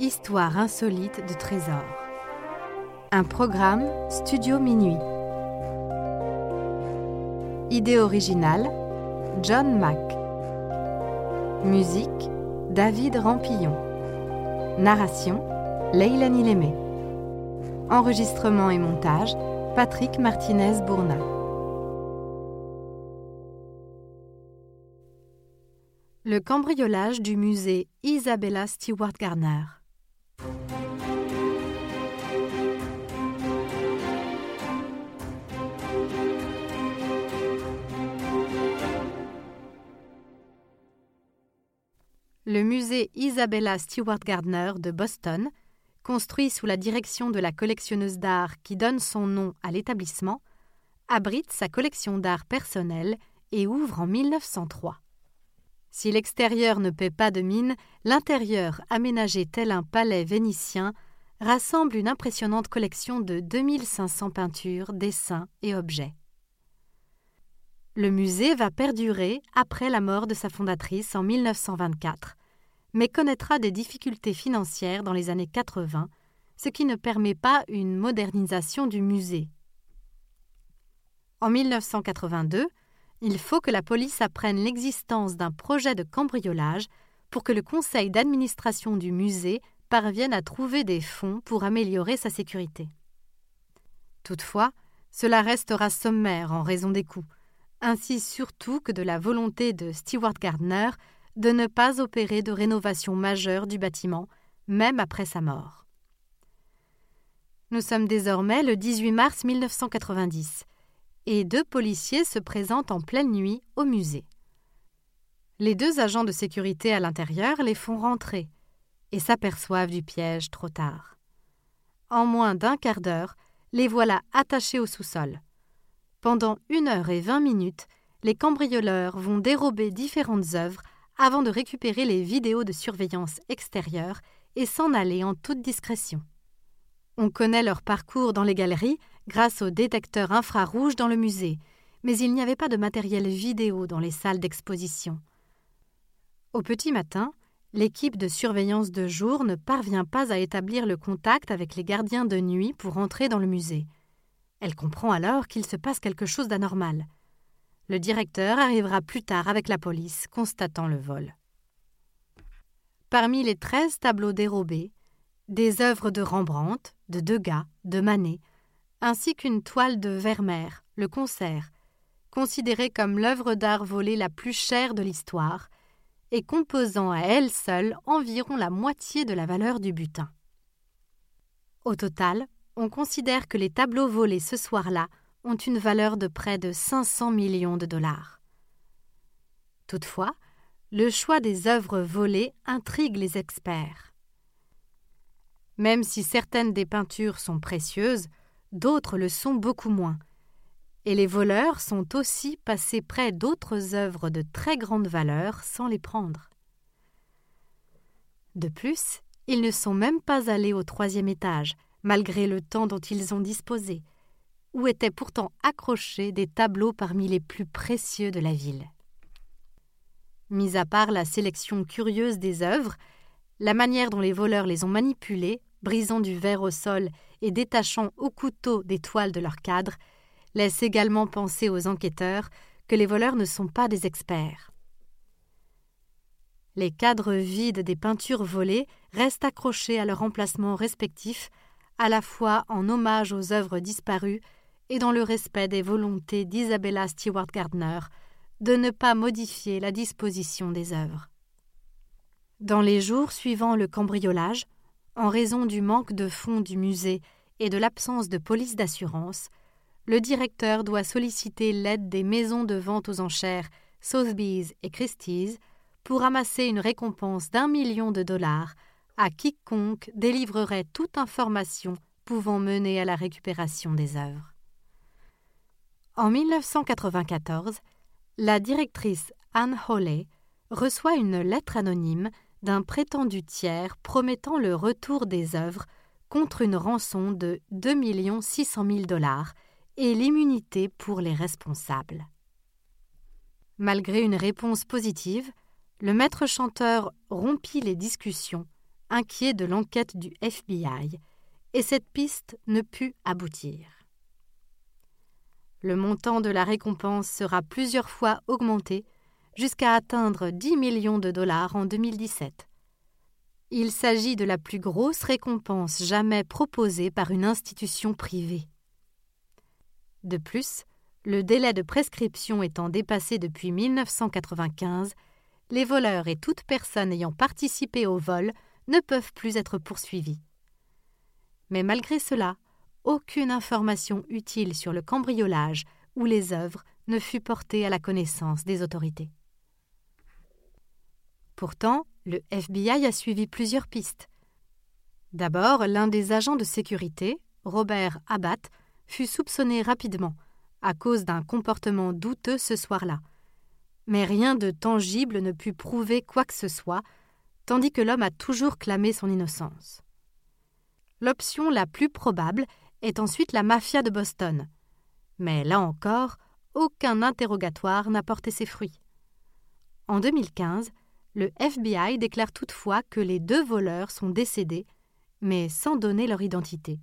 Histoire insolite de trésors. Un programme Studio Minuit. Idée originale John Mack. Musique David Rampillon. Narration Leilani Lémé. Enregistrement et montage Patrick Martinez-Bourna. Le cambriolage du musée Isabella Stewart Gardner. Le musée Isabella Stewart Gardner de Boston, construit sous la direction de la collectionneuse d'art qui donne son nom à l'établissement, abrite sa collection d'art personnelle et ouvre en 1903. Si l'extérieur ne paie pas de mine, l'intérieur, aménagé tel un palais vénitien, rassemble une impressionnante collection de 2500 peintures, dessins et objets. Le musée va perdurer après la mort de sa fondatrice en 1924, mais connaîtra des difficultés financières dans les années 80, ce qui ne permet pas une modernisation du musée. En 1982, il faut que la police apprenne l'existence d'un projet de cambriolage pour que le conseil d'administration du musée parvienne à trouver des fonds pour améliorer sa sécurité. Toutefois, cela restera sommaire en raison des coûts, ainsi surtout que de la volonté de Stewart Gardner de ne pas opérer de rénovation majeure du bâtiment, même après sa mort. Nous sommes désormais le 18 mars 1990 et deux policiers se présentent en pleine nuit au musée. Les deux agents de sécurité à l'intérieur les font rentrer et s'aperçoivent du piège trop tard. En moins d'un quart d'heure, les voilà attachés au sous-sol. Pendant une heure et vingt minutes, les cambrioleurs vont dérober différentes œuvres avant de récupérer les vidéos de surveillance extérieure et s'en aller en toute discrétion. On connaît leur parcours dans les galeries grâce aux détecteurs infrarouges dans le musée, mais il n'y avait pas de matériel vidéo dans les salles d'exposition. Au petit matin, l'équipe de surveillance de jour ne parvient pas à établir le contact avec les gardiens de nuit pour entrer dans le musée. Elle comprend alors qu'il se passe quelque chose d'anormal. Le directeur arrivera plus tard avec la police, constatant le vol. Parmi les treize tableaux dérobés, des œuvres de Rembrandt, de Degas, de Manet, ainsi qu'une toile de Vermeer, le concert, considérée comme l'œuvre d'art volée la plus chère de l'histoire, et composant à elle seule environ la moitié de la valeur du butin. Au total, on considère que les tableaux volés ce soir-là ont une valeur de près de 500 millions de dollars. Toutefois, le choix des œuvres volées intrigue les experts. Même si certaines des peintures sont précieuses, d'autres le sont beaucoup moins, et les voleurs sont aussi passés près d'autres œuvres de très grande valeur sans les prendre. De plus, ils ne sont même pas allés au troisième étage, malgré le temps dont ils ont disposé, où étaient pourtant accrochés des tableaux parmi les plus précieux de la ville. Mis à part la sélection curieuse des œuvres, la manière dont les voleurs les ont manipulées, brisant du verre au sol et détachant au couteau des toiles de leur cadre, laisse également penser aux enquêteurs que les voleurs ne sont pas des experts. Les cadres vides des peintures volées restent accrochés à leur emplacement respectif, à la fois en hommage aux œuvres disparues et dans le respect des volontés d'Isabella Stewart Gardner de ne pas modifier la disposition des œuvres. Dans les jours suivant le cambriolage, en raison du manque de fonds du musée et de l'absence de police d'assurance, le directeur doit solliciter l'aide des maisons de vente aux enchères Sotheby's et Christie's pour amasser une récompense d'un million de dollars à quiconque délivrerait toute information pouvant mener à la récupération des œuvres. En 1994, la directrice Anne Hawley reçoit une lettre anonyme d'un prétendu tiers promettant le retour des œuvres contre une rançon de 2 600 000 dollars et l'immunité pour les responsables. Malgré une réponse positive, le maître chanteur rompit les discussions, inquiet de l'enquête du FBI, et cette piste ne put aboutir. Le montant de la récompense sera plusieurs fois augmenté jusqu'à atteindre 10 millions de dollars en 2017. Il s'agit de la plus grosse récompense jamais proposée par une institution privée. De plus, le délai de prescription étant dépassé depuis 1995, les voleurs et toute personne ayant participé au vol ne peuvent plus être poursuivis. Mais malgré cela, aucune information utile sur le cambriolage ou les œuvres ne fut portée à la connaissance des autorités. Pourtant, le FBI a suivi plusieurs pistes. D'abord, l'un des agents de sécurité, Robert Abbott, fut soupçonné rapidement à cause d'un comportement douteux ce soir-là. Mais rien de tangible ne put prouver quoi que ce soit, tandis que l'homme a toujours clamé son innocence. L'option la plus probable est ensuite la mafia de Boston. Mais là encore, aucun interrogatoire n'a porté ses fruits. En 2015, le FBI déclare toutefois que les deux voleurs sont décédés, mais sans donner leur identité,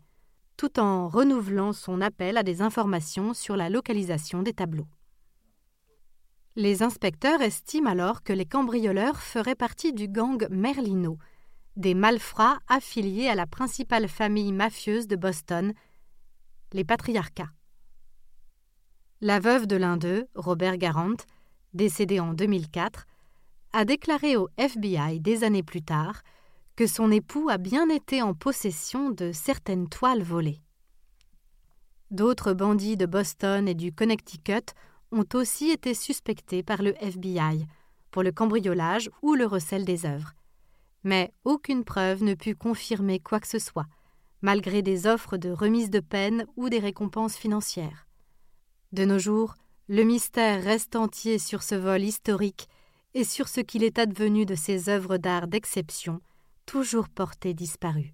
tout en renouvelant son appel à des informations sur la localisation des tableaux. Les inspecteurs estiment alors que les cambrioleurs feraient partie du gang Merlino, des malfrats affiliés à la principale famille mafieuse de Boston, les patriarcats. La veuve de l'un d'eux, Robert Garant, décédé en 2004, a déclaré au FBI des années plus tard que son époux a bien été en possession de certaines toiles volées. D'autres bandits de Boston et du Connecticut ont aussi été suspectés par le FBI pour le cambriolage ou le recel des œuvres. Mais aucune preuve ne put confirmer quoi que ce soit, malgré des offres de remise de peine ou des récompenses financières. De nos jours, le mystère reste entier sur ce vol historique et sur ce qu'il est advenu de ces œuvres d'art d'exception, toujours portées disparues.